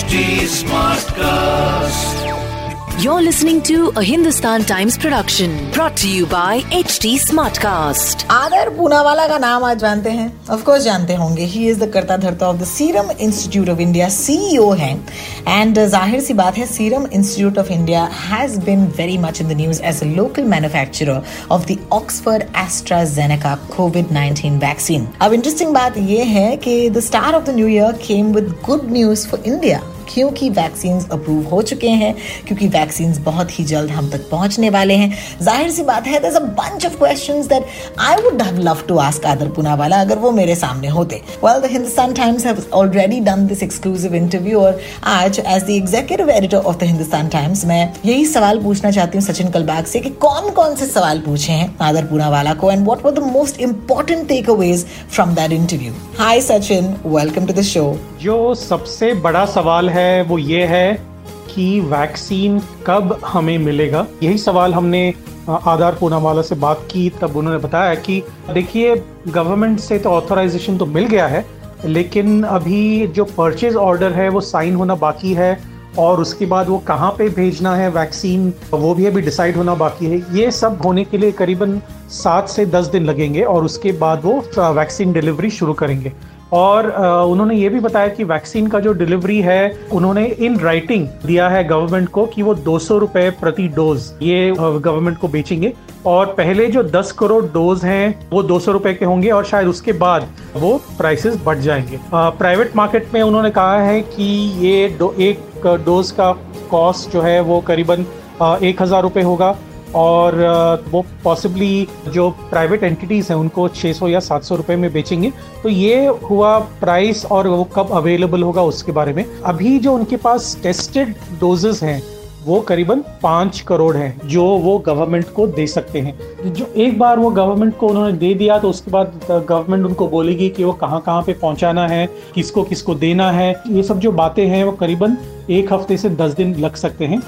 HD Smartcast. You're listening to a Hindustan Times production brought to you by HT Smartcast. आदर पूनावाला का नाम आज जानते हैं ऑफ़ कोर्स जानते होंगे ही इज़ द करता धरता of the serum institute of India CEO हैं एंड ज़ाहिर सी बात है serum institute of India has been very much in the news as a local manufacturer of the Oxford AstraZeneca covid 19 vaccine अब interesting बात यह है कि the star of the new year came with good news for India क्योंकि vaccine approve हो चुके हैं, क्योंकि वैक्सीन बहुत ही जल्द हम तक पहुँचने वाले हैं। ज़ाहिर सी बात है bunch of questions that I would have love to ask Adar Poonawalla अगर वो मेरे सामने होते। Well the Hindustan Times have already done this exclusive interview और आज as the executive editor of the Hindustan Times मैं यही सवाल पूछना चाहती हूँ सचिन कलबाग से कि कौन कौन से सवाल पूछे हैं आदर पूनावाला को and what were the most important takeaways from that interview hi Sachin welcome to the show जो सबसे बड़ा सवाल है वो ये है कि वैक्सीन कब हमें मिलेगा? यही सवाल हमने आधार पूनावाला से बात की, तब उन्होंने बताया कि देखिए गवर्नमेंट से तो ऑथोराइजेशन तो मिल गया है, लेकिन अभी जो परचेज ऑर्डर है, वो साइन होना बाकी है, और उसके बाद वो कहाँ पे भेजना है वैक्सीन वो भी अभी डिसाइड होना बाकी है। ये सब होने के लिए करीबन सात से दस दिन लगेंगे, और उसके बाद वो वैक्सीन डिलीवरी शुरू करेंगे। और उन्होंने ये भी बताया कि वैक्सीन का जो डिलीवरी है, उन्होंने इन राइटिंग दिया है गवर्नमेंट को कि वो दो सौ प्रति डोज ये गवर्नमेंट को बेचेंगे। और पहले जो 10 करोड़ डोज हैं, वो दो सौ के होंगे और शायद उसके बाद वो प्राइसेस बढ़ जाएँगे। प्राइवेट मार्केट में उन्होंने कहा है कि ये दो, एक डोज का कॉस्ट जो है वो करीबन एक हज़ार रुपये होगा। और वो पॉसिबली जो प्राइवेट एंटिटीज़ हैं, उनको 600 या 700 रुपए में बेचेंगे। तो ये हुआ प्राइस और वो कब अवेलेबल होगा उसके बारे में। अभी जो उनके पास टेस्टेड डोजेस हैं, वो करीबन पाँच करोड़ हैं, जो वो गवर्नमेंट को दे सकते हैं। जो एक बार वो गवर्नमेंट को उन्होंने दे दिया तो उसके बाद गवर्नमेंट उनको बोलेगी कि वो कहाँ कहाँ पे पहुँचाना है, किसको किसको देना है। ये सब जो बातें हैं, वो करीबन एक हफ़्ते से दस दिन लग सकते हैं।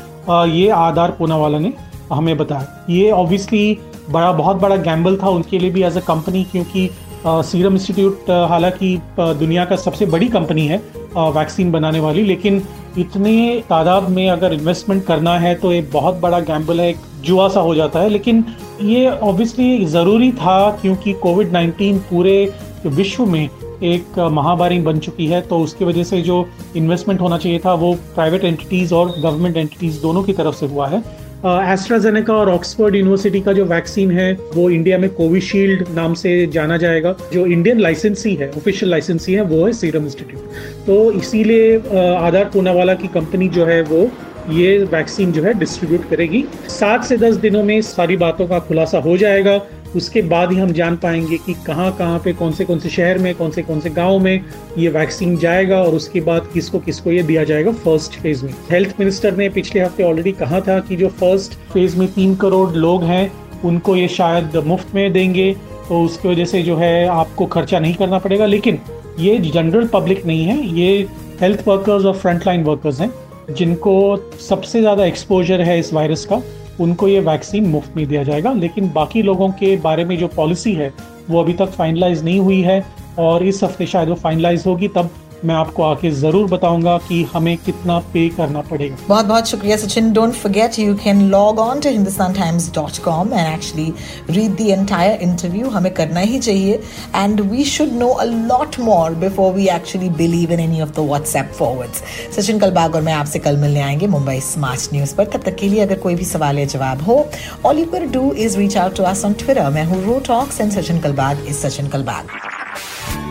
ये आधार पूना वाला ने हमें बताया। ये ऑब्वियसली बड़ा, बहुत बड़ा गैम्बल था उनके लिए भी एज अ कंपनी क्योंकि सीरम इंस्टीट्यूट हालाँकि दुनिया का सबसे बड़ी कंपनी है वैक्सीन बनाने वाली। लेकिन इतने तादाद में अगर इन्वेस्टमेंट करना है तो एक बहुत बड़ा गैम्बल है, एक जुआ सा हो जाता है। लेकिन ये ऑब्वियसली ज़रूरी था क्योंकि कोविड 19 पूरे विश्व में एक महामारी बन चुकी है तो उसकी वजह से जो इन्वेस्टमेंट होना चाहिए था वो प्राइवेट एंटिटीज़ और गवर्नमेंट एंटिटीज़ दोनों की तरफ़ से हुआ है। एस्ट्राजेनेका और ऑक्सफोर्ड यूनिवर्सिटी का जो वैक्सीन है, वो इंडिया में कोविशील्ड नाम से जाना जाएगा। जो इंडियन लाइसेंसी है ऑफिशियल लाइसेंसी है, वो है सीरम इंस्टीट्यूट तो इसीलिए आधार पूनावाला की कंपनी जो है, वो ये वैक्सीन जो है डिस्ट्रीब्यूट करेगी। सात से दस दिनों में सारी बातों का खुलासा हो जाएगा। उसके बाद ही हम जान पाएँगे कि कहाँ कहाँ पे, कौन से कौन से शहर में, कौन से कौन से गाँव में ये वैक्सीन जाएगा और उसके बाद किसको किसको ये दिया जाएगा फ़र्स्ट फ़ेज़ में। हेल्थ मिनिस्टर ने पिछले हफ़्ते ऑलरेडी कहा था कि जो फ़र्स्ट फ़ेज़ में तीन करोड़ लोग हैं, उनको ये शायद मुफ़्त में देंगे तो उसकी वजह से जो है आपको खर्चा नहीं करना पड़ेगा। लेकिन ये जनरल पब्लिक नहीं है, ये हेल्थ वर्कर्स और फ्रंट लाइन वर्कर्स हैं, जिनको सबसे ज़्यादा एक्सपोजर है इस वायरस का। उनको ये वैक्सीन मुफ़्त में दिया जाएगा। लेकिन बाकी लोगों के बारे में जो पॉलिसी है, वो अभी तक फाइनलाइज नहीं हुई है और इस हफ़्ते शायद वो फाइनलाइज होगी, तब मैं आपको आके ज़रूर बताऊँगा कि हमें कितना पे करना पड़ेगा। बहुत बहुत शुक्रिया Sachin. Don't forget you can log on to Hindustan Times dot com and actually read the entire interview हमें करना ही चाहिए। And we should know a lot more before we actually believe in any of the WhatsApp forwards Sachin Kalbag और मैं आपसे कल मिलने आएँगे मुंबई स्मार्ट न्यूज़ पर। तब तक के लिए अगर कोई भी सवाल या जवाब हो all you can do is reach out to us on Twitter मैं हूँ रो talks and Sachin Kalbag is Sachin Kalbag